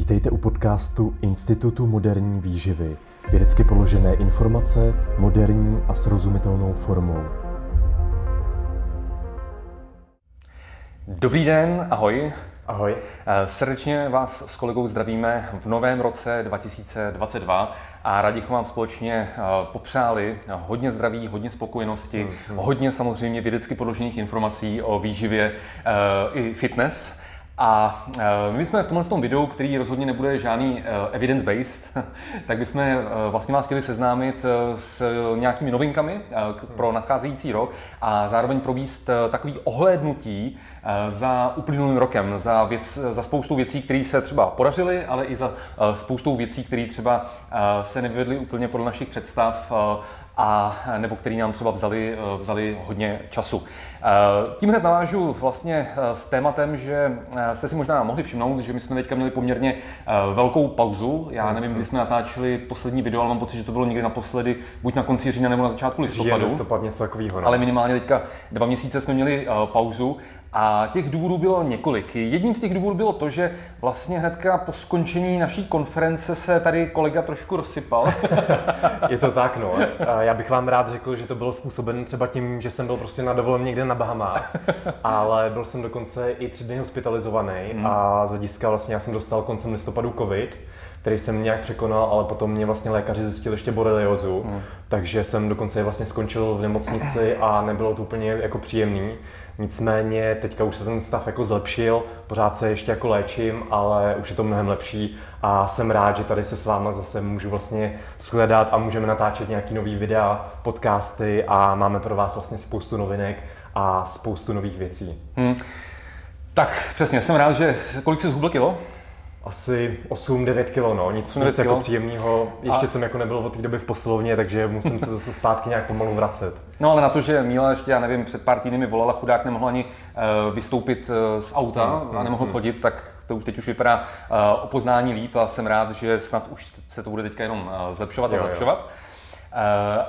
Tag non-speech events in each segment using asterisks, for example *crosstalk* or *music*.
Vítejte u podcastu Institutu moderní výživy. Vědecky položené informace moderní a srozumitelnou formou. Dobrý den, ahoj. Ahoj. Eh, Srdečně vás s kolegou zdravíme v novém roce 2022 a rádi bychom vám společně eh, popřáli hodně zdraví, hodně spokojenosti, Mhm. hodně samozřejmě vědecky podložených informací o výživě eh, i fitness. A eh, my jsme v tomhle tom videu, který rozhodně nebude žádný eh, evidence-based, *laughs* tak bychom eh, vlastně vás chtěli seznámit s nějakými novinkami pro nadcházející rok a zároveň províst takový ohlédnutí za uplynulým rokem, za, věc, za spoustu věcí, které se třeba podařily, ale i za spoustou věcí, které třeba se nevyvedly úplně podle našich představ a nebo který nám třeba vzali, eh, vzali hodně času. Eh, Tím hned navážu vlastně eh, s tématem, že jste si možná mohli všimnout, že my jsme teďka měli poměrně velkou pauzu. Já nevím, kdy jsme natáčeli poslední video, ale mám pocit, že to bylo někdy naposledy, buď na konci října nebo na začátku Říjen, listopadu. listopad, něco takového. No. Ale minimálně teďka dva měsíce jsme měli pauzu a těch důvodů bylo několik. Jedním z těch důvodů bylo to, že vlastně hnedka po skončení naší konference se tady kolega trošku rozsypal. *laughs* Je to tak, no. Já bych vám rád řekl, že to bylo způsobeno třeba tím, že jsem byl prostě na dovolené někde na Bahamách, ale byl jsem dokonce i tři dny hospitalizovaný Hmm. a z hlediska vlastně já jsem dostal koncem listopadu covid, který jsem nějak překonal, ale potom mě vlastně lékaři zjistili ještě boreliozu, Hmm. takže jsem dokonce vlastně skončil v nemocnici a nebylo to úplně jako příjemný. Nicméně teďka už se ten stav jako zlepšil, pořád se ještě jako léčím, ale už je to mnohem lepší a jsem rád, že tady se s váma zase můžu vlastně shledat a můžeme natáčet nějaký nový videa, podcasty a máme pro vás vlastně spoustu novinek a spoustu nových věcí. Hmm. Tak přesně, jsem rád, že kolik jsi zhubl kilo? Asi 8-9 kilo, no, nic, 8-9 nic jako příjemného. Ještě A- jsem jako nebyl od té doby v posilovně, takže musím se zase zpátky nějak pomalu vracet. No ale na to, že Míla ještě, já nevím, před pár týdny mi volala, chudák nemohl ani uh, vystoupit uh, z auta Hmm, a nemohl chodit, tak to už teď už vypadá uh, o poznání líp a jsem rád, že snad už se to bude teďka jenom uh, zlepšovat a Jo, jo. zlepšovat. Eh,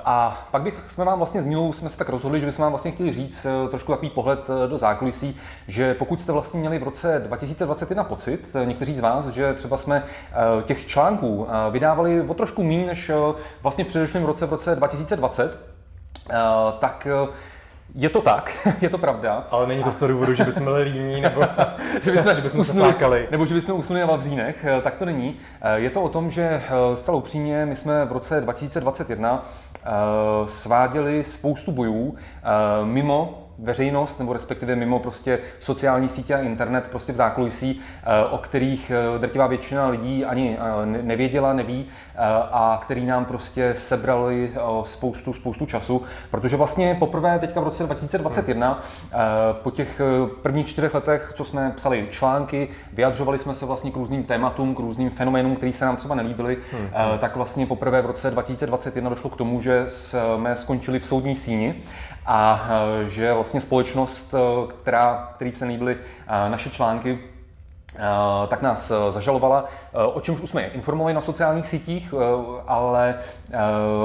A pak bych, jsme vám vlastně s Mílou jsme se tak rozhodli, že bychom vám vlastně chtěli říct eh, trošku takový pohled eh, do zákulisí, že pokud jste vlastně měli v roce 2021 pocit, eh, někteří z vás, že třeba jsme eh, těch článků eh, vydávali o trošku méně než eh, vlastně v předešlém roce, v roce 2020, eh, tak eh, je to tak, *laughs* je to pravda. Ale není to z toho důvodu, že bychom byli líní, nebo *laughs* že bychom, že bychom se usnuli, flákali. nebo že bychom usnuli na Vavřínech, eh, tak to není. Eh, Je to o tom, že eh, zcela upřímně my jsme v roce 2021 eh, sváděli spoustu bojů mimo veřejnost, nebo respektive mimo prostě sociální sítě a internet, prostě v zákulisí, eh, o kterých eh, drtivá většina lidí ani eh, ne- nevěděla, neví a který nám prostě sebrali spoustu, spoustu času, protože vlastně poprvé teďka v roce 2021 eh, po těch prvních čtyřech letech, co jsme psali články, vyjadřovali jsme se vlastně k různým tématům, k různým fenoménům, které se nám třeba nelíbily, eh, tak vlastně poprvé v roce 2021 došlo k tomu, že jsme skončili v soudní síni a eh, že vlastně společnost, eh, která, který se líbily eh, naše články, tak nás eh, zažalovala, eh, o čemž už jsme je informovali na sociálních sítích, eh, ale eh,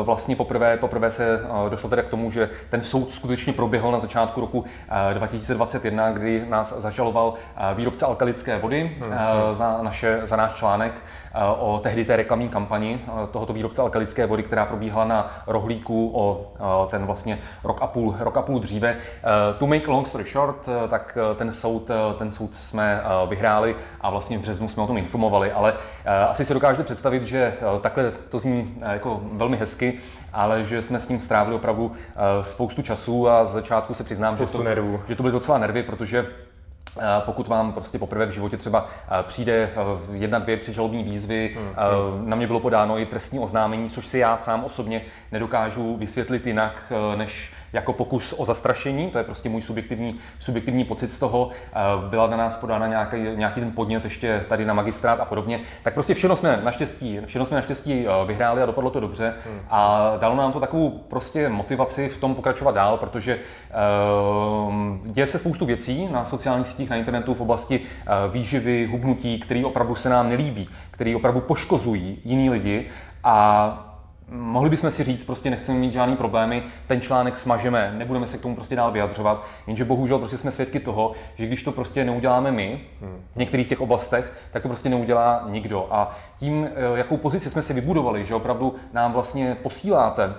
vlastně poprvé, poprvé se eh, došlo teda k tomu, že ten soud skutečně proběhl na začátku roku eh, 2021, kdy nás zažaloval eh, výrobce alkalické vody eh, za, naše, za náš článek eh, o tehdy té reklamní kampani eh, tohoto výrobce alkalické vody, která probíhala na rohlíku o eh, ten vlastně rok a půl, rok a půl dříve. Eh, To make long story short, eh, tak eh, ten soud, eh, ten soud jsme eh, a vlastně v březnu jsme o tom informovali, ale eh, asi si dokážete představit, že eh, takhle to zní eh, jako velmi hezky, ale že jsme s ním strávili opravdu spoustu času a z začátku se přiznám, že to, nervů. že to byly docela nervy, protože pokud vám prostě poprvé v životě třeba přijde jedna, dvě přižalobní výzvy, Hmm, eh, na mě bylo podáno i trestní oznámení, což si já sám osobně nedokážu vysvětlit jinak, než jako pokus o zastrašení, to je prostě můj subjektivní, subjektivní pocit z toho, eh, byla na nás podána nějaký, nějaký ten podnět ještě tady na magistrát a podobně, tak prostě všechno jsme naštěstí, všechno jsme naštěstí eh, vyhráli a dopadlo to dobře. A dalo nám to takovou prostě motivaci v tom pokračovat dál, protože eh, děje se spoustu věcí na sociálních sítích, na internetu v oblasti výživy, hubnutí, které opravdu se nám nelíbí, které opravdu poškozují jiný lidi. A Mohli bychom si říct, prostě nechceme mít žádný problémy, ten článek smažeme, nebudeme se k tomu prostě dál vyjadřovat, jenže bohužel prostě jsme svědky toho, že když to prostě neuděláme my, v některých těch oblastech, tak to prostě neudělá nikdo. A tím, eh, jakou pozici jsme si vybudovali, že opravdu nám vlastně posíláte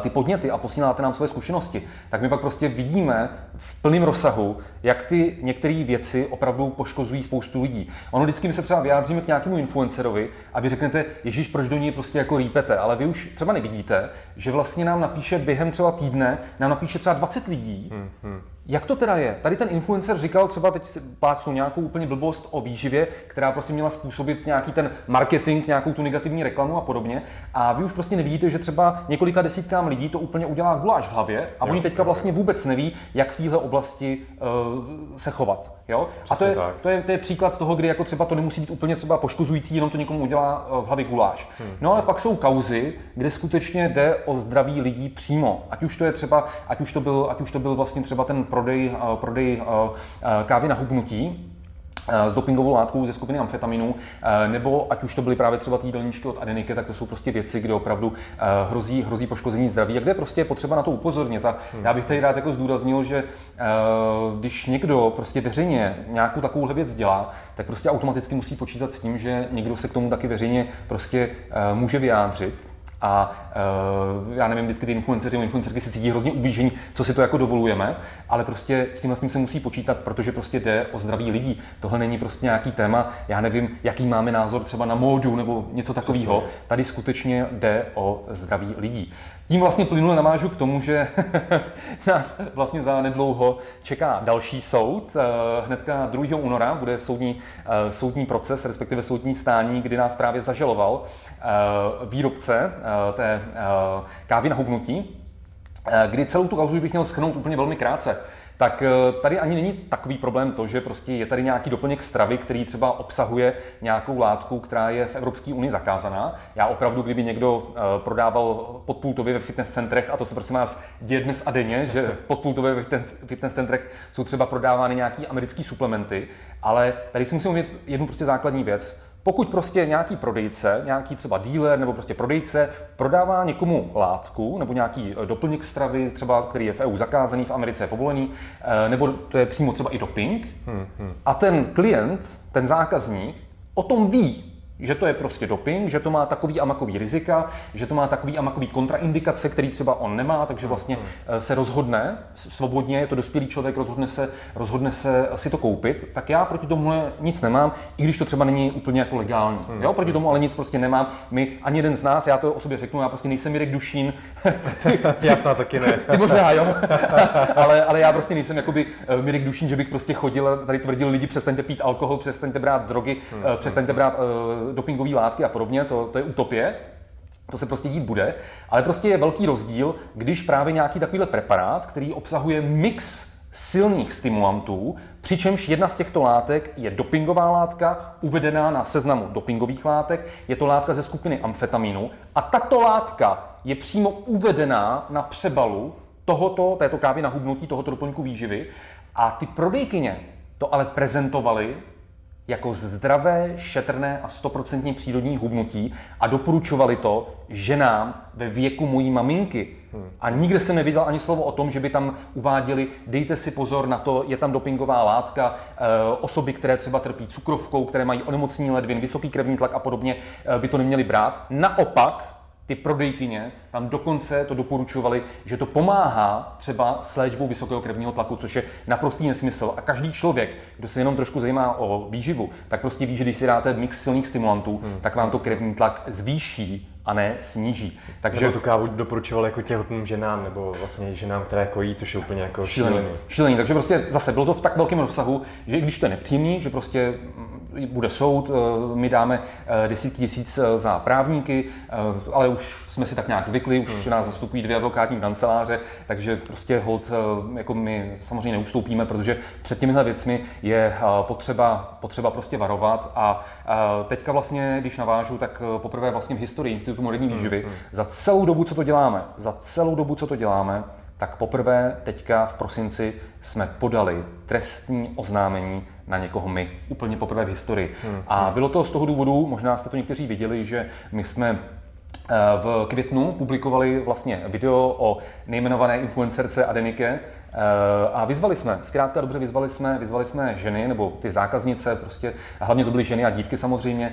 ty podněty a posíláte nám své zkušenosti, tak my pak prostě vidíme v plném rozsahu, jak ty některé věci opravdu poškozují spoustu lidí. Ono vždycky my se třeba vyjádříme k nějakému influencerovi a vy řeknete, Ježíš, proč do něj prostě jako rýpete, ale vy už třeba nevidíte, že vlastně nám napíše během třeba týdne, nám napíše třeba 20 lidí, hmm, hmm jak to teda je? Tady ten influencer říkal třeba teď plácnu nějakou úplně blbost o výživě, která prostě měla způsobit nějaký ten marketing, nějakou tu negativní reklamu a podobně. A vy už prostě nevidíte, že třeba několika desítkám lidí to úplně udělá guláš v hlavě a jo, oni teďka vlastně vůbec neví, jak v téhle oblasti uh, se chovat. Jo? A to je, to, je, to je příklad toho, kdy jako třeba to nemusí být úplně třeba poškozující, jenom to někomu udělá eh, v hlavě guláš. Hmm. No ale pak jsou kauzy, kde skutečně jde o zdraví lidí přímo. Ať už to je třeba, ať už to byl, ať už to byl vlastně třeba ten prodej, eh, prodej eh, kávy na hubnutí, s dopingovou látkou ze skupiny amfetaminů, nebo ať už to byly právě třeba ty jídelníčky od Adenike, tak to jsou prostě věci, kde opravdu hrozí, hrozí poškození zdraví a kde prostě je potřeba na to upozornit. A hmm. já bych tady rád jako zdůraznil, že když někdo prostě veřejně nějakou takovouhle věc dělá, tak prostě automaticky musí počítat s tím, že někdo se k tomu taky veřejně prostě může vyjádřit a uh, já nevím, vždycky ty influenceři nebo influencerky se cítí hrozně ublížení, co si to jako dovolujeme, ale prostě s tím vlastně se musí počítat, protože prostě jde o zdraví lidí. Tohle není prostě nějaký téma, já nevím, jaký máme názor třeba na módu nebo něco takového. Tady skutečně jde o zdraví lidí. Tím vlastně plynule navážu k tomu, že *laughs* nás vlastně za nedlouho čeká další soud. Eh, hnedka 2. února bude soudní, eh, soudní proces, respektive soudní stání, kdy nás právě zažaloval eh, výrobce té kávy na hubnutí, kdy celou tu kauzu bych měl schrnout úplně velmi krátce tak eh, tady ani není takový problém to, že prostě je tady nějaký doplněk stravy, který třeba obsahuje nějakou látku, která je v Evropské unii zakázaná. Já opravdu, kdyby někdo eh, prodával podpultově ve fitness centrech, a to se prosím vás děje dnes a denně, že *laughs* podpultově ve fitness centrech jsou třeba prodávány nějaký americké suplementy, ale tady si musím uvědět jednu prostě základní věc pokud prostě nějaký prodejce, nějaký třeba dealer nebo prostě prodejce prodává někomu látku nebo nějaký eh, doplněk stravy, třeba který je v EU zakázaný, v Americe je povolený, eh, nebo to je přímo třeba i doping, hmm, hmm. a ten klient, ten zákazník o tom ví, že to je prostě doping, že to má takový a makový rizika, že to má takový a makový kontraindikace, který třeba on nemá, takže vlastně eh, se rozhodne svobodně, je to dospělý člověk, rozhodne se, rozhodne se si to koupit, tak já proti tomu nic nemám, i když to třeba není úplně jako legální. Hmm. Jo, proti tomu ale nic prostě nemám. My, ani jeden z nás, já to o sobě řeknu, já prostě nejsem Mirek Dušín. *laughs* já snad taky ne. *laughs* Ty možná, jo. *laughs* ale, ale já prostě nejsem jakoby eh, Mirek Dušín, že bych prostě chodil a tady tvrdil lidi, přestaňte pít alkohol, přestaňte brát drogy, hmm. Eh, přestaňte brát dopingové látky a podobně, to, to je utopie, to se prostě dít bude, ale prostě je velký rozdíl, když právě nějaký takovýhle preparát, který obsahuje mix silných stimulantů, přičemž jedna z těchto látek je dopingová látka, uvedená na seznamu dopingových látek, je to látka ze skupiny amfetaminu a tato látka je přímo uvedená na přebalu tohoto, této kávy na hubnutí, tohoto doplňku výživy a ty prodejkyně to ale prezentovaly jako zdravé, šetrné a stoprocentně přírodní hubnutí a doporučovali to ženám ve věku mojí maminky. A nikde jsem neviděl ani slovo o tom, že by tam uváděli, dejte si pozor na to, je tam dopingová látka, eh, osoby, které třeba trpí cukrovkou, které mají onemocnění ledvin, vysoký krevní tlak a podobně, eh, by to neměli brát. Naopak, ty prodejkyně tam dokonce to doporučovali, že to pomáhá třeba s léčbou vysokého krevního tlaku, což je naprostý nesmysl. A každý člověk, kdo se jenom trošku zajímá o výživu, tak prostě ví, že když si dáte mix silných stimulantů, hmm. tak vám to krevní tlak zvýší a ne sníží. Takže nebo tu kávu doporučoval jako těhotným ženám, nebo vlastně ženám, které kojí, což je úplně jako šílený. šílený. Takže prostě zase bylo to v tak velkém rozsahu, že i když to je nepříjemný, že prostě bude soud, eh, my dáme eh, desítky tisíc eh, za právníky, ale už jsme si tak nějak zvykli, už hmm. nás zastupují dvě advokátní kanceláře, takže prostě hold, jako my samozřejmě neustoupíme, protože před těmihle věcmi je potřeba, potřeba prostě varovat a teďka vlastně, když navážu, tak poprvé vlastně v historii Institutu moderní hmm, výživy, hmm. za celou dobu, co to děláme, za celou dobu, co to děláme, tak poprvé teďka v prosinci jsme podali trestní oznámení na někoho my, úplně poprvé v historii. Hmm. A bylo to z toho důvodu, možná jste to někteří viděli, že my jsme v květnu publikovali vlastně video o nejmenované influencerce Adenike a vyzvali jsme, zkrátka dobře vyzvali jsme, vyzvali jsme ženy nebo ty zákaznice, prostě, hlavně to byly ženy a dívky samozřejmě,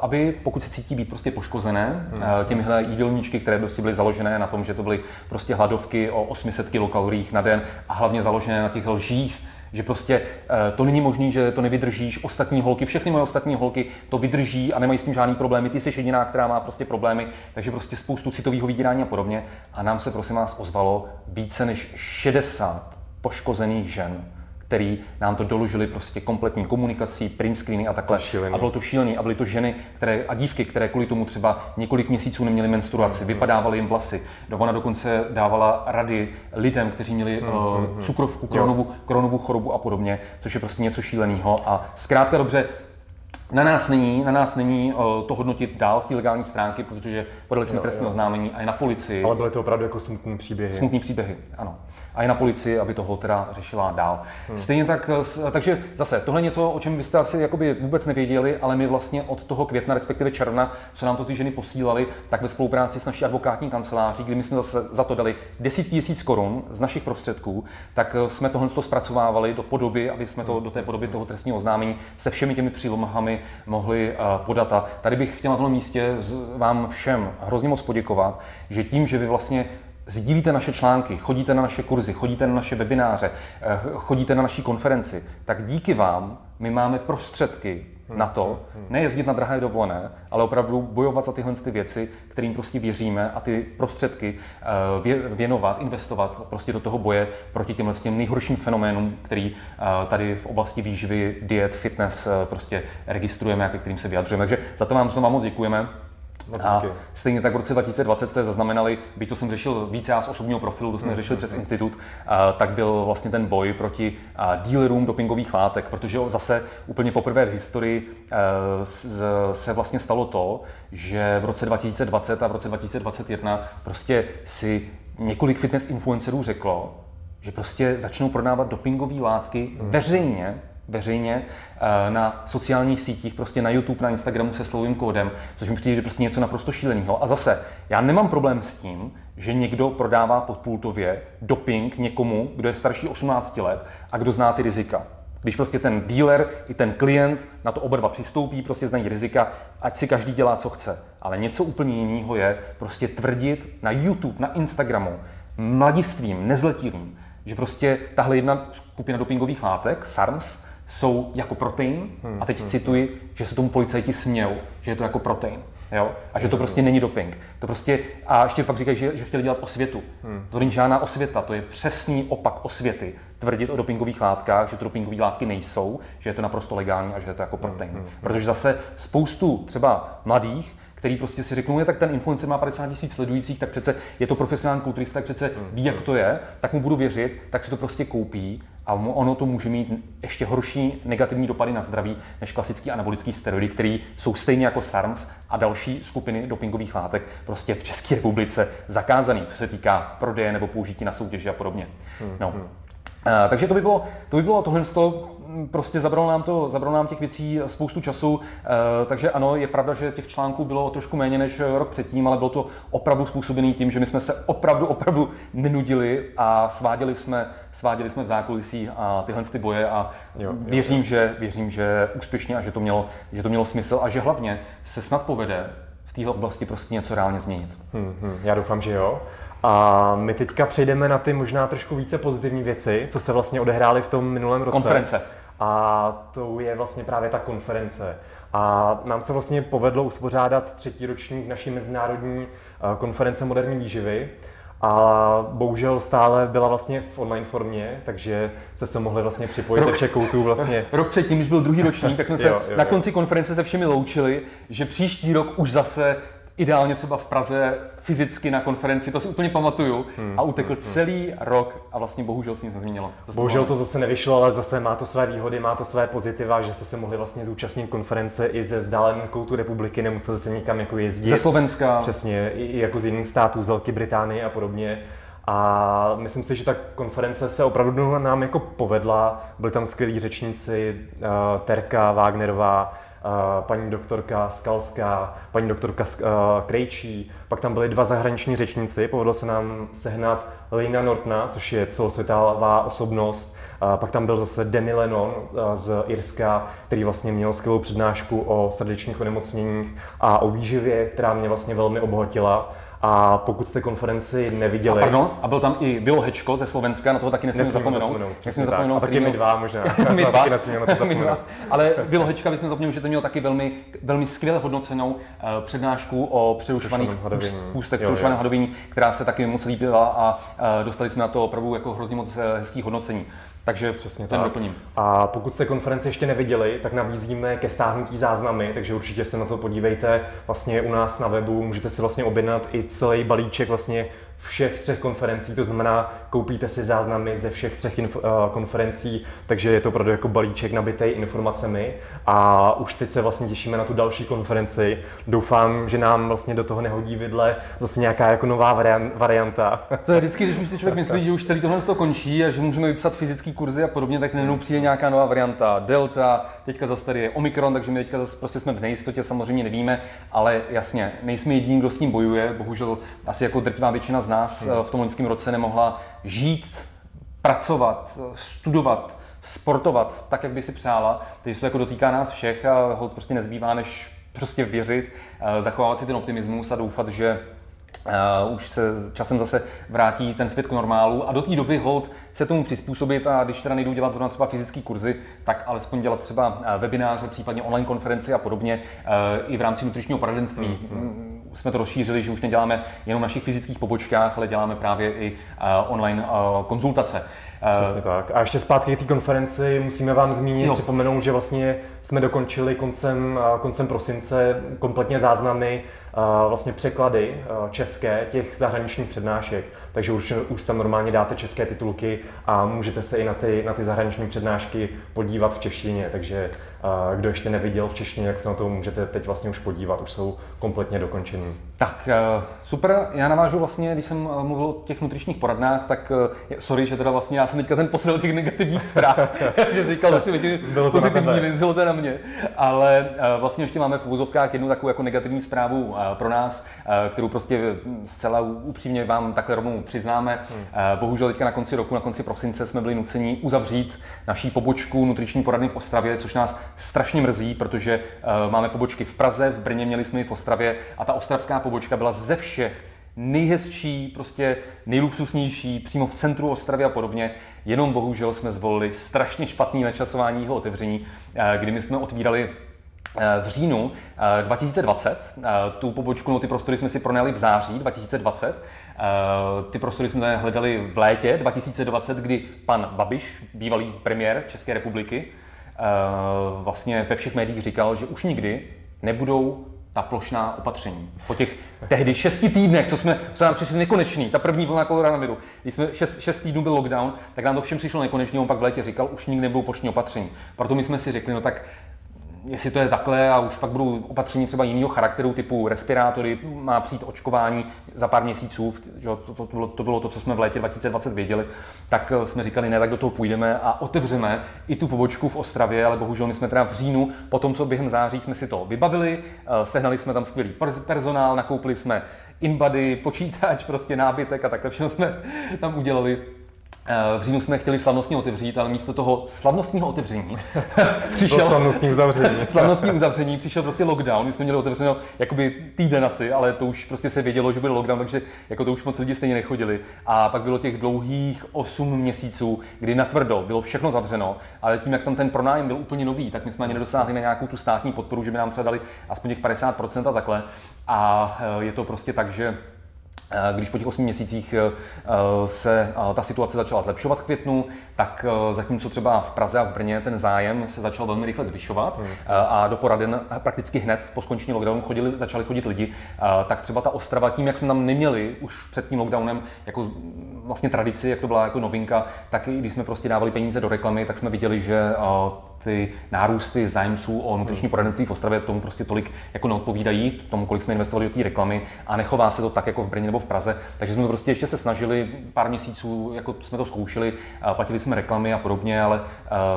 aby pokud se cítí být prostě poškozené hmm. těmihle jídelníčky, které prostě byly založené na tom, že to byly prostě hladovky o 800 kilokaloriích na den a hlavně založené na těch lžích, že prostě eh, to není možné, že to nevydržíš. Ostatní holky, všechny moje ostatní holky to vydrží a nemají s tím žádný problémy. Ty jsi jediná, která má prostě problémy, takže prostě spoustu citového vydírání a podobně. A nám se prosím vás ozvalo více než 60 poškozených žen který nám to doložili prostě kompletní komunikací, print screeny a takhle. A bylo to šílený. A byly to ženy které, a dívky, které kvůli tomu třeba několik měsíců neměly menstruaci, mm-hmm. vypadávaly jim vlasy. Ona dokonce dávala rady lidem, kteří měli mm-hmm. uh, cukrovku, kronovou, kronovou chorobu a podobně, což je prostě něco šíleného. A zkrátka dobře, na nás není, na nás není uh, to hodnotit dál z té legální stránky, protože podali jsme trestní oznámení a i na policii. Ale byly to opravdu jako smutné příběhy. Smutné příběhy, ano a i na policii, aby toho teda řešila dál. Hmm. Stejně tak, eh, takže zase, tohle je něco, o čem vy jste asi jakoby vůbec nevěděli, ale my vlastně od toho května, respektive června, co nám to ty ženy posílali, tak ve spolupráci s naší advokátní kanceláří, kdy my jsme zase za to dali 10 tisíc korun z našich prostředků, tak eh, jsme tohle to zpracovávali do podoby, aby jsme to hmm. do té podoby toho trestního oznámení se všemi těmi přílohami mohli eh, podat. A tady bych chtěl na tom místě vám všem hrozně moc poděkovat, že tím, že vy vlastně sdílíte naše články, chodíte na naše kurzy, chodíte na naše webináře, eh, chodíte na naší konferenci, tak díky vám my máme prostředky na to, hmm, hmm, hmm. nejezdit na drahé dovolené, ale opravdu bojovat za tyhle ty věci, kterým prostě věříme a ty prostředky eh, věnovat, investovat prostě do toho boje proti těmhle těm nejhorším fenoménům, který eh, tady v oblasti výživy, diet, fitness prostě registrujeme a ke kterým se vyjadřujeme. Takže za to vám znovu moc děkujeme. A stejně tak v roce 2020 jste zaznamenali, byť to jsem řešil více já z osobního profilu, to jsme mm, řešili mm, přes mm. institut, tak byl vlastně ten boj proti dealerům dopingových látek, protože zase úplně poprvé v historii se vlastně stalo to, že v roce 2020 a v roce 2021 prostě si několik fitness influencerů řeklo, že prostě začnou prodávat dopingové látky veřejně veřejně eh, na sociálních sítích, prostě na YouTube, na Instagramu se slovým kódem, což mi přijde, že prostě něco naprosto šíleného. A zase, já nemám problém s tím, že někdo prodává podpultově doping někomu, kdo je starší 18 let a kdo zná ty rizika. Když prostě ten dealer i ten klient na to oba dva přistoupí, prostě znají rizika, ať si každý dělá, co chce. Ale něco úplně jiného je prostě tvrdit na YouTube, na Instagramu, mladistvím, nezletilým, že prostě tahle jedna skupina dopingových látek, SARMS, jsou jako protein, hmm, a teď hmm, cituji, hmm. že se tomu policajti smějou, že je to jako protein. Jo? A že to prostě není doping. To prostě, a ještě pak říkají, že, že chtěli dělat osvětu. Hmm. To není žádná osvěta, to je přesný opak osvěty. Tvrdit o dopingových látkách, že to dopingové látky nejsou, že je to naprosto legální a že je to jako protein. Hmm. Protože zase spoustu třeba mladých který prostě si řeknou, tak ten influencer má 50 tisíc sledujících, tak přece je to profesionální kulturista, tak přece ví, jak to je, tak mu budu věřit, tak si to prostě koupí a ono to může mít ještě horší negativní dopady na zdraví než klasický anabolický steroidy, který jsou stejně jako SARMS a další skupiny dopingových látek prostě v České republice zakázaný, co se týká prodeje nebo použití na soutěži a podobně. Hmm, no. Hmm. Uh, takže to by bylo, to by bylo tohle prostě zabralo nám to, zabralo nám těch věcí spoustu času, eh, takže ano, je pravda, že těch článků bylo trošku méně než rok předtím, ale bylo to opravdu způsobený tím, že my jsme se opravdu, opravdu nenudili a sváděli jsme, sváděli jsme v zákulisí a tyhle ty boje a jo, jo, věřím, jo. Že, věřím, že úspěšně a že to, mělo, že to mělo smysl a že hlavně se snad povede v téhle oblasti prostě něco reálně změnit. Hmm, hmm, já doufám, že jo. A my teďka přejdeme na ty možná trošku více pozitivní věci, co se vlastně odehrály v tom minulém roce. Konference. A to je vlastně právě ta konference. A nám se vlastně povedlo uspořádat třetí ročník naší mezinárodní eh, konference moderní výživy. A bohužel stále byla vlastně v online formě, takže se se mohli vlastně připojit rok, ze všech koutů vlastně. *laughs* Rok předtím, když byl druhý ročník, tak jsme se jo, jo, na konci konference se všemi loučili, že příští rok už zase ideálně třeba v Praze fyzicky na konferenci, to si úplně pamatuju, hmm, a utekl hmm, hmm. celý rok a vlastně bohužel se nic nezměnilo. Bohužel to zase nevyšlo, ale zase má to své výhody, má to své pozitiva, že jste se mohli vlastně zúčastnit konference i ze vzdálených koutů republiky, nemuseli se někam jako jezdit. Ze Slovenska. Přesně, i jako z jiných států, z Velké Británie a podobně. A myslím si, že ta konference se opravdu nám jako povedla. Byli tam skvělí řečníci, uh, Terka Wagnerová, paní doktorka Skalská, paní doktorka Krejčí, pak tam byli dva zahraniční řečníci, povedlo se nám sehnat Lina Nortna, což je celosvětová osobnost, pak tam byl zase Danny Lennon z Irska, který vlastně měl skvělou přednášku o srdečních onemocněních a o výživě, která mě vlastně velmi obohatila. A pokud jste konferenci neviděli... A pardon, a byl tam i Bilo Hečko ze Slovenska, na toho taky nesmím zapomenout. zapomenout nesmím zapomenout. A taky my dva možná. *laughs* *laughs* my dva. my dva. Ale Bilo Hečka bychom zapomněli, že to měl taky velmi, velmi skvěle hodnocenou uh, přednášku o přerušovaných půstech, přerušované hadoviní, která se taky moc líbila a uh, dostali jsme na to opravdu jako hrozně moc uh, hezkých hodnocení. Takže přesně ten tak. doplním. A pokud jste konferenci ještě neviděli, tak nabízíme ke stáhnutí záznamy, takže určitě se na to podívejte vlastně u nás na webu, můžete si vlastně objednat i celý balíček vlastně všech třech konferencí, to znamená, koupíte si záznamy ze všech třech inf- uh, konferencí, takže je to opravdu jako balíček nabitý informacemi a už teď se vlastně těšíme na tu další konferenci. Doufám, že nám vlastně do toho nehodí vidle zase nějaká jako nová varianta. *laughs* To je vždycky, když už si člověk myslí, že už celý tohle to končí a že můžeme vypsat fyzické kurzy a podobně, tak nejenom přijde nějaká nová varianta. Delta, teďka zase tady je Omikron, takže my teďka zase prostě jsme v nejistotě, samozřejmě nevíme, ale jasně, nejsme jediní, kdo s tím bojuje, bohužel asi jako drtivá většina z nás hmm. v tom loňském roce nemohla žít, pracovat, studovat, sportovat tak, jak by si přála. Takže to jako dotýká nás všech a hold prostě nezbývá, než prostě věřit, eh, zachovávat si ten optimismus a doufat, že Uh, už se časem zase vrátí ten svět k normálu a do té doby hold se tomu přizpůsobit a když teda nejdu dělat zrovna třeba fyzické kurzy, tak alespoň dělat třeba webináře, případně online konferenci a podobně uh, i v rámci nutričního poradenství. Mm-hmm jsme to rozšířili, že už neděláme jenom v našich fyzických pobočkách, ale děláme právě i uh, online uh, konzultace. Uh, Přesně tak. A ještě zpátky k té konferenci musíme vám zmínit, jo. připomenout, že vlastně jsme dokončili koncem, koncem prosince kompletně záznamy vlastně překlady české těch zahraničních přednášek, takže už, už tam normálně dáte české titulky a můžete se i na ty, na ty zahraniční přednášky podívat v češtině, takže kdo ještě neviděl v češtině, tak se na to můžete teď vlastně už podívat, už jsou kompletně dokončený. Tak, eh, super, já navážu vlastně, když jsem eh, mluvil o těch nutričních poradnách, tak eh, sorry, že teda vlastně já jsem teďka ten posil těch negativních zpráv, *laughs* že říkal, že ty pozitivní věc, bylo to na mě, ale vlastně ještě máme v úzovkách jednu takovou jako negativní zprávu pro nás, kterou prostě zcela upřímně vám takhle rovnou přiznáme. Hmm. Bohužel teďka na konci roku, na konci prosince jsme byli nuceni uzavřít naší pobočku nutriční poradny v Ostravě, což nás strašně mrzí, protože máme pobočky v Praze, v Brně měli jsme i v Ostravě a ta ostravská pobočka byla ze všech nejhezčí, prostě nejluxusnější, přímo v centru Ostravy a podobně. Jenom bohužel jsme zvolili strašně špatný načasování jeho otevření, eh, kdy my jsme otvírali eh, v říjnu 2020. Eh, tu pobočku, no ty prostory jsme si pronajali v září 2020. Ty prostory jsme hledali v létě 2020, kdy pan Babiš, bývalý premiér České republiky, vlastně ve všech médiích říkal, že už nikdy nebudou ta plošná opatření. Po těch tehdy šesti týdnech, co jsme, co nám přišli nekonečný, ta první vlna koronaviru, když jsme šest, šest týdnů byl lockdown, tak nám to všem přišlo nekonečný, on pak v létě říkal, už nikdy nebudou plošní opatření. Proto my jsme si řekli, no tak jestli to je takhle a už pak budou opatření třeba jiného charakteru, typu respirátory, má přijít očkování za pár měsíců, že to, to, to, bylo, to bylo to, co jsme v létě 2020 věděli, tak eh, jsme říkali, ne, tak do toho půjdeme a otevřeme i tu pobočku v Ostravě, ale bohužel my jsme teda v říjnu, po tom, co během září jsme si to vybavili, eh, sehnali jsme tam skvělý personál, nakoupili jsme InBody, počítač, prostě nábytek a takhle všechno jsme tam udělali v říjnu jsme chtěli slavnostně otevřít, ale místo toho slavnostního otevření *laughs* přišel slavnostní uzavření. *laughs* slavnostní uzavření, přišel prostě lockdown. My jsme měli otevřeno jakoby týden asi, ale to už prostě se vědělo, že bude lockdown, takže jako to už moc lidi stejně nechodili. A pak bylo těch dlouhých 8 měsíců, kdy natvrdo bylo všechno zavřeno, ale tím, jak tam ten pronájem byl úplně nový, tak my jsme ani nedosáhli na nějakou tu státní podporu, že by nám třeba dali aspoň těch 50% a takhle. A eh, je to prostě tak, že Eh, když po těch 8 měsících eh, se eh, ta situace začala zlepšovat v květnu, tak zatímco třeba v Praze a v Brně ten zájem se začal velmi rychle zvyšovat hmm. a do poraden prakticky hned po skončení lockdownu chodili, začali chodit lidi, tak třeba ta Ostrava tím, jak jsme tam neměli už před tím lockdownem jako vlastně tradici, jak to byla jako novinka, tak i když jsme prostě dávali peníze do reklamy, tak jsme viděli, že ty nárůsty zájemců o nutriční poradenství v Ostravě tomu prostě tolik jako neodpovídají, tomu, kolik jsme investovali do té reklamy a nechová se to tak jako v Brně nebo v Praze. Takže jsme to prostě ještě se snažili pár měsíců, jako jsme to zkoušeli, platili jsme reklamy a podobně, ale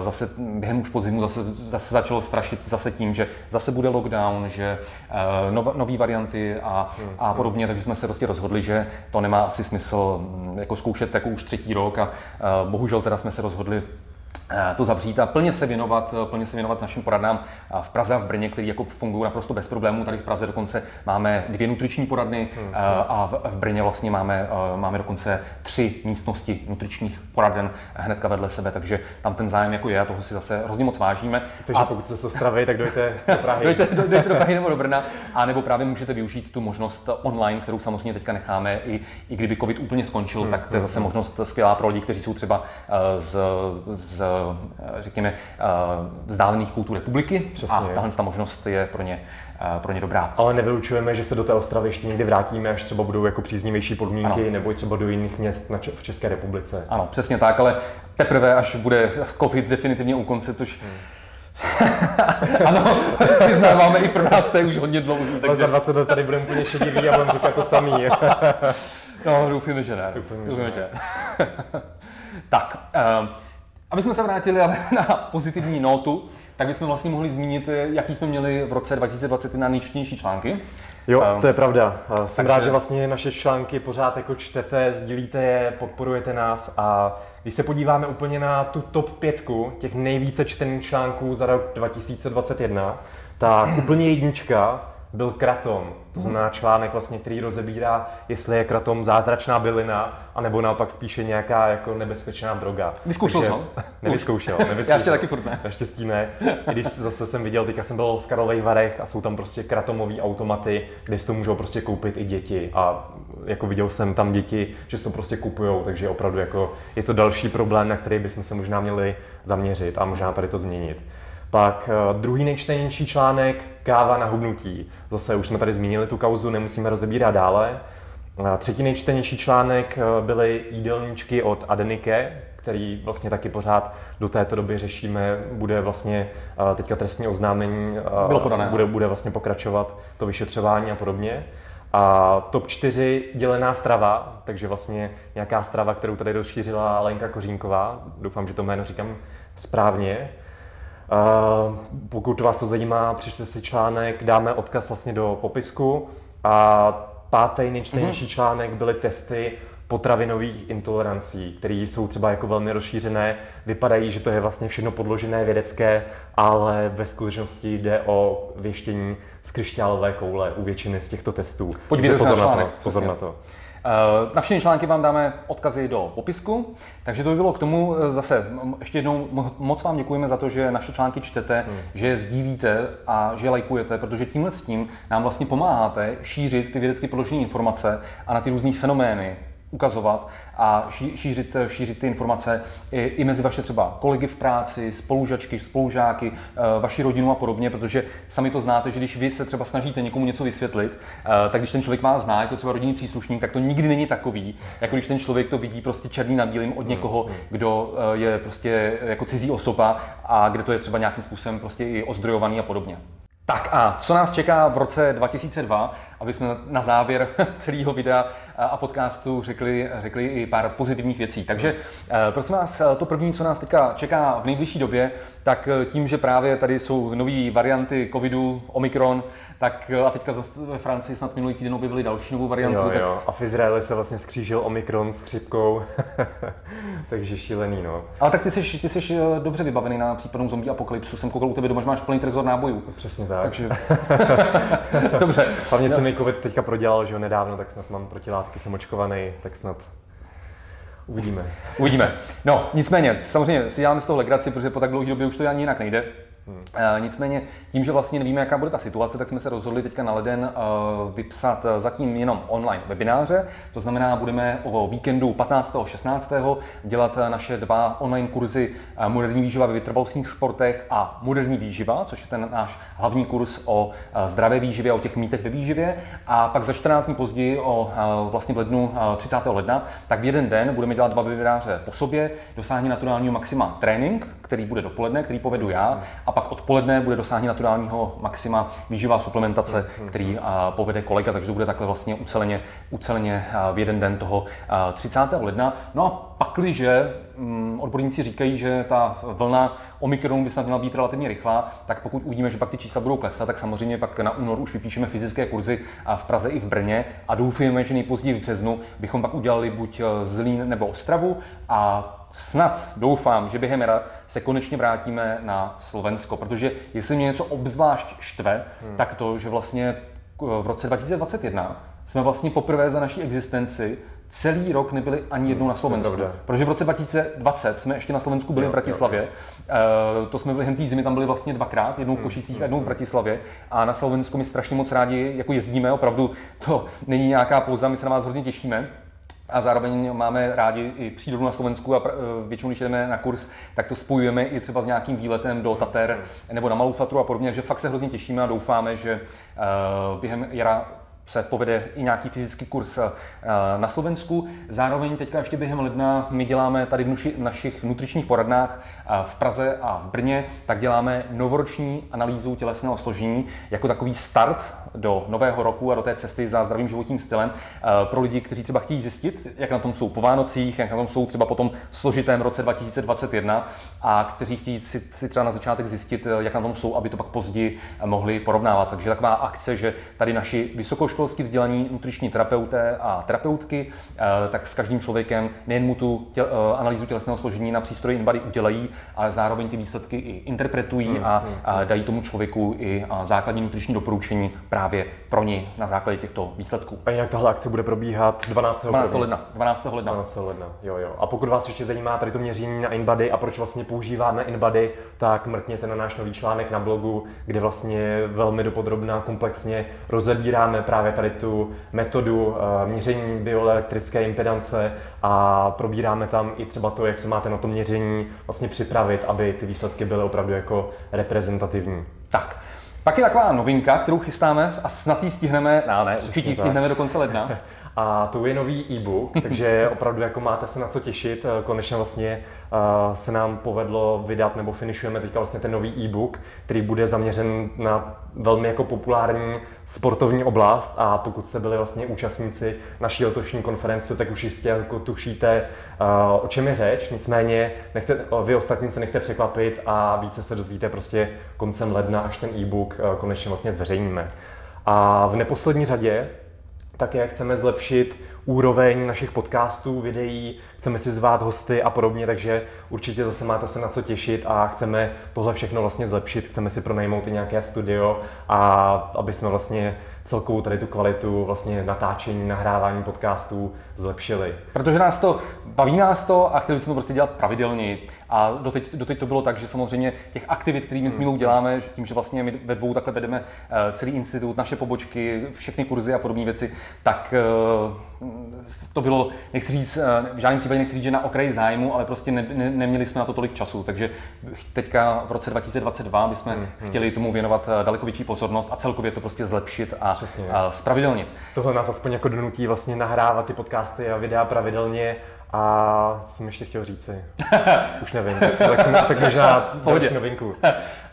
zase během už podzimu zase, zase začalo strašit zase tím, že zase bude lockdown, že nové varianty a, a podobně, takže jsme se prostě rozhodli, že to nemá asi smysl mm, jako zkoušet jako už třetí rok a bohužel teda jsme se rozhodli to zavřít a plně se věnovat, eh, plně se věnovat našim poradnám eh, v Praze a v Brně, které jako fungují naprosto bez problémů. Tady v Praze dokonce máme dvě nutriční poradny hmm. a v Brně vlastně máme, máme dokonce tři místnosti nutričních poraden hnedka vedle sebe, takže tam ten zájem jako je a toho si zase hrozně moc vážíme. Takže a pokud jste se Ostravy, tak dojte *laughs* do Prahy. dojte, do, dojte do Prahy nebo do Brna, a nebo právě můžete využít tu možnost online, kterou samozřejmě teďka necháme, i, i kdyby COVID úplně skončil, hmm. tak to je zase možnost skvělá pro lidi, kteří jsou třeba z, z Eh, řekněme, eh, vzdálených kultur republiky Přesně. a tahle ta možnost je pro ně, eh, pro ně dobrá. Ale nevylučujeme, že se do té Ostravy ještě někdy vrátíme, až třeba budou jako příznivější podmínky, ano. nebo třeba do jiných měst na v České republice. Ano, přesně tak, ale teprve, až bude COVID definitivně u konce, což hmm. *laughs* ano, přiznáváme, i pro nás to je už hodně dlouhý. Takže... Ale za 20 let tady budeme úplně šedivý a budeme říkat to samý. *laughs* no, doufíme, že ne. Doufíme, že ne. *laughs* tak, uh, aby jsme se vrátili *laughs* na pozitivní notu, tak bychom vlastně mohli zmínit, jaký jsme měli v roce 2020 na nejčtenější články. Jo, ehm, to je pravda. Jsem Takže... rád, že vlastně naše články pořád jako čtete, sdílíte je, podporujete nás a když se podíváme úplně na tu top pětku těch nejvíce čtených článků za rok 2021, tak *clears throat* úplně jednička byl kratom. To znamená článek, vlastně, který rozebírá, jestli je kratom zázračná bylina, anebo naopak spíše nějaká jako nebezpečná droga. Vyzkoušel jsem? Nevyzkoušel, *laughs* nevyzkoušel. Já ještě taky furt ne. Naštěstí ne. I když zase jsem viděl, teďka jsem byl v Karlových Varech a jsou tam prostě kratomové automaty, kde si to můžou prostě koupit i děti. A jako viděl jsem tam děti, že se to prostě kupujou, takže opravdu jako je to další problém, na který bychom se možná měli zaměřit a možná tady to změnit. Pak eh, druhý nejčtenější článek, káva na hubnutí. Zase už jsme tady zmínili tu kauzu, nemusíme rozebírat dále. Eh, třetí nejčtenější článek eh, byly jídelníčky od Adenike, který vlastně taky pořád do této doby řešíme, bude vlastně teďka trestní oznámení, Bylo podané. Bude, bude vlastně pokračovat to vyšetřování a podobně. A top 4 dělená strava, takže vlastně nějaká strava, kterou tady rozšířila Lenka Kořínková, doufám, že to jméno říkám správně. Pokud vás to zajímá, přečtěte si článek, dáme odkaz vlastně do popisku. A pátý nejčtenější mm-hmm. článek byly testy potravinových intolerancí, které jsou třeba jako velmi rozšířené. Vypadají, že to je vlastně všechno podložené vědecké, ale ve skutečnosti jde o věštění z křišťálové koule u většiny z těchto testů. Podívejte se na článek. Pozor na to. Eh, na všechny články vám dáme odkazy do popisku, takže to by bylo k tomu eh, zase. Ještě jednou moc vám děkujeme za to, že naše články čtete, hmm. že je sdílíte a že lajkujete, protože tímhle s tím nám vlastně pomáháte šířit ty vědecky podložené informace a na ty různé fenomény, ukazovat a šířit, šířit ty informace i, i mezi vaše třeba kolegy v práci, spolužačky, spolužáky, eh, vaši rodinu a podobně, protože sami to znáte, že když vy se třeba snažíte někomu něco vysvětlit, eh, tak když ten člověk má zná, je to třeba rodinný příslušník, tak to nikdy není takový, jako když ten člověk to vidí prostě černý na bílým od někoho, hmm, hmm. kdo eh, je prostě jako cizí osoba a kde to je třeba nějakým způsobem prostě i ozdrojovaný a podobně. Tak a co nás čeká v roce 2002, aby jsme na závěr *laughs* celého videa a podcastu řekli, řekli i pár pozitivních věcí. Takže prosím vás, to první, co nás teďka čeká v nejbližší době, tak tím, že právě tady jsou nové varianty covidu, Omikron, tak a teďka ve Francii snad minulý týden objevili další novou variantu. Jo, tak... jo. A v Izraeli se vlastně skřížil Omikron s chřipkou, *laughs* takže šílený, no. Ale tak ty jsi, ty jsi eh, dobře vybavený na případnou zombie apokalypsu. Jsem koukal u tebe doma, že máš plný trezor nábojů. Přesně tak. Takže... *laughs* dobře. Hlavně no. se mi covid teďka prodělal, že jo, nedávno, tak snad mám protilátky, jsem očkovaný, tak snad Uvidíme. Uvidíme. No, nicméně, samozřejmě si děláme z toho legraci, protože po tak dlouhé době už to ani jinak nejde. Hmm. Nicméně tím, že vlastně nevíme, jaká bude ta situace, tak jsme se rozhodli teďka na leden eh, vypsat eh, zatím jenom online webináře. To znamená, budeme o víkendu 15. a 16. dělat naše dva online kurzy moderní výživa ve vytrvalostních sportech a moderní výživa, což je ten náš hlavní kurz o zdravé výživě, o těch mýtech ve výživě. A pak za 14 dní později, o, vlastně v lednu 30. ledna, tak v jeden den budeme dělat dva webináře po sobě, dosáhne naturálního maxima trénink, který bude dopoledne, který povedu já, a pak odpoledne bude dosáhnout naturálního maxima výživá suplementace, který povede kolega, takže to bude takhle vlastně uceleně, uceleně v jeden den toho 30. ledna. No a pakliže mm, odborníci říkají, že ta vlna Omikronu by snad měla být relativně rychlá, tak pokud uvidíme, že pak ty čísla budou klesat, tak samozřejmě pak na únor už vypíšeme fyzické kurzy v Praze i v Brně a doufujeme, že nejpozději v březnu bychom pak udělali buď eh, Zlín nebo Ostravu a snad doufám, že během jara se konečně vrátíme na Slovensko, protože jestli mě něco obzvlášť štve, hmm. tak to, že vlastně eh, v roce 2021 jsme vlastně poprvé za naší existenci celý rok nebyli ani jednou na Slovensku. Protože v roce 2020 jsme ještě na Slovensku byli jo, v Bratislavě. Jo, jo. to jsme během té zimy tam byli vlastně dvakrát, jednou v hmm, Košicích a hmm, jednou v hmm. Bratislavě. A na Slovensku my strašně moc rádi jako jezdíme, opravdu to není nějaká pouza, my se na vás hrozně těšíme. A zároveň máme rádi i přírodu na Slovensku a většinou, když jdeme na kurz, tak to spojujeme i třeba s nějakým výletem do Tater nebo na Malou Fatru a podobně, takže fakt se hrozně těšíme a doufáme, že během jara se povede i nějaký fyzický kurz eh, na Slovensku. Zároveň teďka ještě během ledna my děláme tady v našich nutričních poradnách eh, v Praze a v Brně, tak děláme novoroční analýzu tělesného složení jako takový start do nového roku a do té cesty za zdravým životním stylem eh, pro lidi, kteří třeba chtějí zjistit, jak na tom jsou po Vánocích, jak na tom jsou třeba po tom složitém roce 2021 a kteří chtějí si, si třeba na začátek zjistit, jak na tom jsou, aby to pak později mohli porovnávat. Takže taková akce, že tady naši vysokoškolní vysokoškolsky vzdělaní nutriční terapeuté a terapeutky, eh, tak s každým člověkem nejen mu tu těl, eh, analýzu tělesného složení na přístroji InBody udělají, ale zároveň ty výsledky i interpretují hmm, a, hmm, a dají tomu člověku i základní nutriční doporučení právě pro ní na základě těchto výsledků. A jak tahle akce bude probíhat 12. 12. ledna. 12. ledna. 12. ledna. Jo, jo. A pokud vás ještě zajímá tady to měření na InBody a proč vlastně používáme InBody, tak mrkněte na náš nový článek na blogu, kde vlastně velmi dopodrobná komplexně rozebíráme právě právě tady tu metodu eh, měření bioelektrické impedance a probíráme tam i třeba to, jak se máte na to měření vlastně připravit, aby ty výsledky byly opravdu jako reprezentativní. Tak, pak je taková novinka, kterou chystáme a snad ji stihneme, no, ne, určitě ji stihneme do konce ledna. *laughs* A to je nový e-book, *laughs* takže opravdu jako máte se na co těšit. Eh, konečně vlastně uh, se nám povedlo vydat, nebo finišujeme teďka vlastně ten nový e-book, který bude zaměřen na velmi jako populární sportovní oblast a pokud jste byli vlastně účastníci naší letošní konference, tak už jistě jako tušíte, uh, o čem je řeč. Nicméně nechte, vy ostatní se nechte překvapit a více se dozvíte prostě koncem ledna, až ten e-book konečně vlastně zveřejníme. A v neposlední řadě také chceme zlepšit úroveň našich podcastů, videí, chceme si zvát hosty a podobně, takže určitě zase máte se na co těšit a chceme tohle všechno vlastně zlepšit, chceme si pronajmout i nějaké studio a aby jsme vlastně celkovou tady tu kvalitu vlastně natáčení, nahrávání podcastů zlepšili. Protože nás to, baví nás to a chtěli bychom to prostě dělat pravidelně. A doteď, doteď to bylo tak, že samozřejmě těch aktivit, které my s Milou děláme, tím, že vlastně my ve dvou takhle vedeme eh, celý institut, naše pobočky, všechny kurzy a podobné věci, tak eh, to bylo, nechci říct, eh, v žádném případě nechci říct, že na okraji zájmu, ale prostě ne, ne, neměli jsme na to tolik času. Takže teďka v roce 2022 bychom hmm, hmm. chtěli tomu věnovat daleko větší pozornost a celkově to prostě zlepšit a, a spravidelnit. Tohle nás aspoň jako donutí vlastně nahrávat ty podcasty a videa pravidelně a co jsem ještě chtěl říci? *laughs* Už nevím. tak, tak možná *laughs* novinku. *laughs*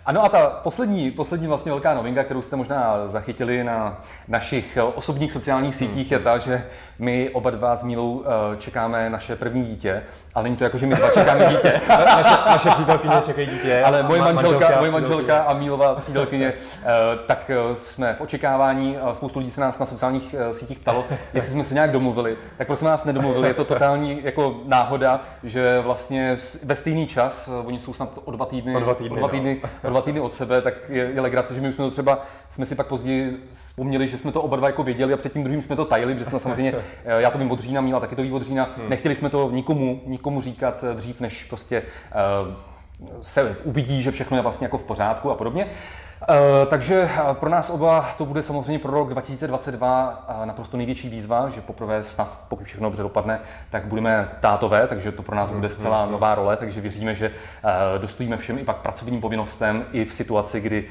Ano a ta poslední, poslední vlastně velká novinka, kterou jste možná zachytili na našich osobních sociálních sítích, je ta, že my oba dva s Mílou eh, čekáme naše první dítě, ale není to jako, že my dva čekáme dítě. *laughs* naše, naše přítelkyně čekají dítě. Ale moje manželka, manželka, moje manželka a Mílova přítelkyně, eh, tak eh, jsme v očekávání. Spoustu lidí se nás na sociálních sítích ptalo, *laughs* jestli jsme se nějak domluvili. Tak prosím nás nedomluvili, je to totální jako náhoda, že vlastně ve stejný čas, oni jsou snad o dva týdny, o dva týdny, o dva týdny, o dva týdny od sebe, tak je, je legrace, že my už jsme to třeba, jsme si pak později vzpomněli, že jsme to oba dva jako věděli a před tím druhým jsme to tajili, protože jsme samozřejmě *laughs* Eh, já to vím od Října, Míla taky to ví od Října. Hmm. Nechtěli jsme to nikomu, nikomu říkat dřív, než prostě uh, se uvidí, že všechno je vlastně jako v pořádku a podobně. Eh, takže eh, pro nás oba to bude samozřejmě pro rok 2022 eh, naprosto největší výzva, že poprvé snad, pokud všechno dobře dopadne, tak budeme tátové, takže to pro nás bude zcela mhm. nová role, takže věříme, že dostojíme všem i pak pracovním povinnostem i v situaci, kdy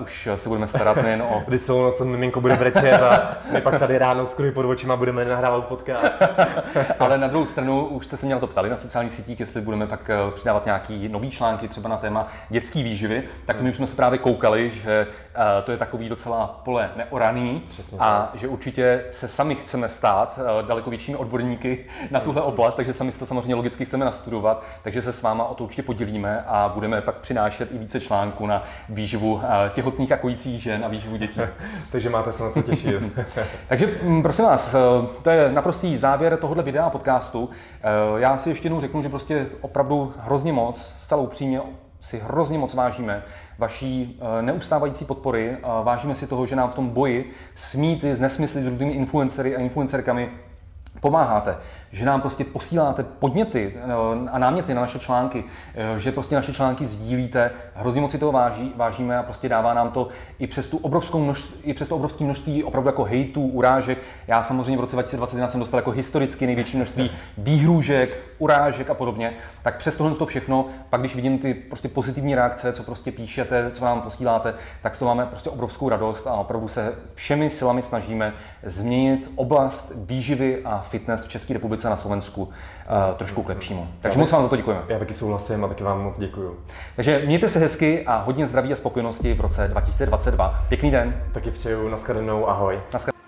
už se budeme starat nejen o... Kdy celou noc miminko bude brečet a my pak tady ráno s pod očima budeme nahrávat podcast. *laughs* Ale na druhou stranu už jste se mě na to ptali na sociálních sítích, jestli budeme pak přidávat nějaký nový články třeba na téma dětské výživy, tak my už jsme se právě koukali že uh, to je takový docela pole neoraný Přesně a tak. že určitě se sami chceme stát uh, daleko většími odborníky na tuhle oblast, takže sami si to samozřejmě logicky chceme nastudovat, takže se s váma o to určitě podělíme a budeme pak přinášet i více článků na výživu uh, těhotných a kojících žen a výživu dětí. *laughs* takže máte se na co těšit. *laughs* takže mm, prosím vás, to je naprostý závěr tohohle videa a podcastu. Já si ještě jednou řeknu, že prostě opravdu hrozně moc, zcela upřímně si hrozně moc vážíme vaší eh, neustávající podpory. Vážíme si toho, že nám v tom boji s mýty, s nesmysly, s různými influencery a influencerkami pomáháte že nám prostě posíláte podněty eh, a náměty na naše články, eh, že prostě naše články sdílíte, hrozně moc si toho váží, vážíme a prostě dává nám to i přes tu obrovskou množství, i přes to obrovské množství opravdu jako hejtů, urážek. Já samozřejmě v roce 2021 jsem dostal jako historicky největší množství výhrůžek, urážek a podobně. Tak přes tohle to všechno, pak když vidím ty prostě pozitivní reakce, co prostě píšete, co nám posíláte, tak z toho máme prostě obrovskou radost a opravdu se všemi silami snažíme změnit oblast výživy a fitness v České republice na Slovensku uh, trošku k lepšímu. Takže moc vám za to děkujeme. Já taky souhlasím a taky vám moc děkuju. Takže mějte se hezky a hodně zdraví a spokojenosti v roce 2022. Pěkný den. Taky přeju, nashledanou, ahoj. Naschledanou.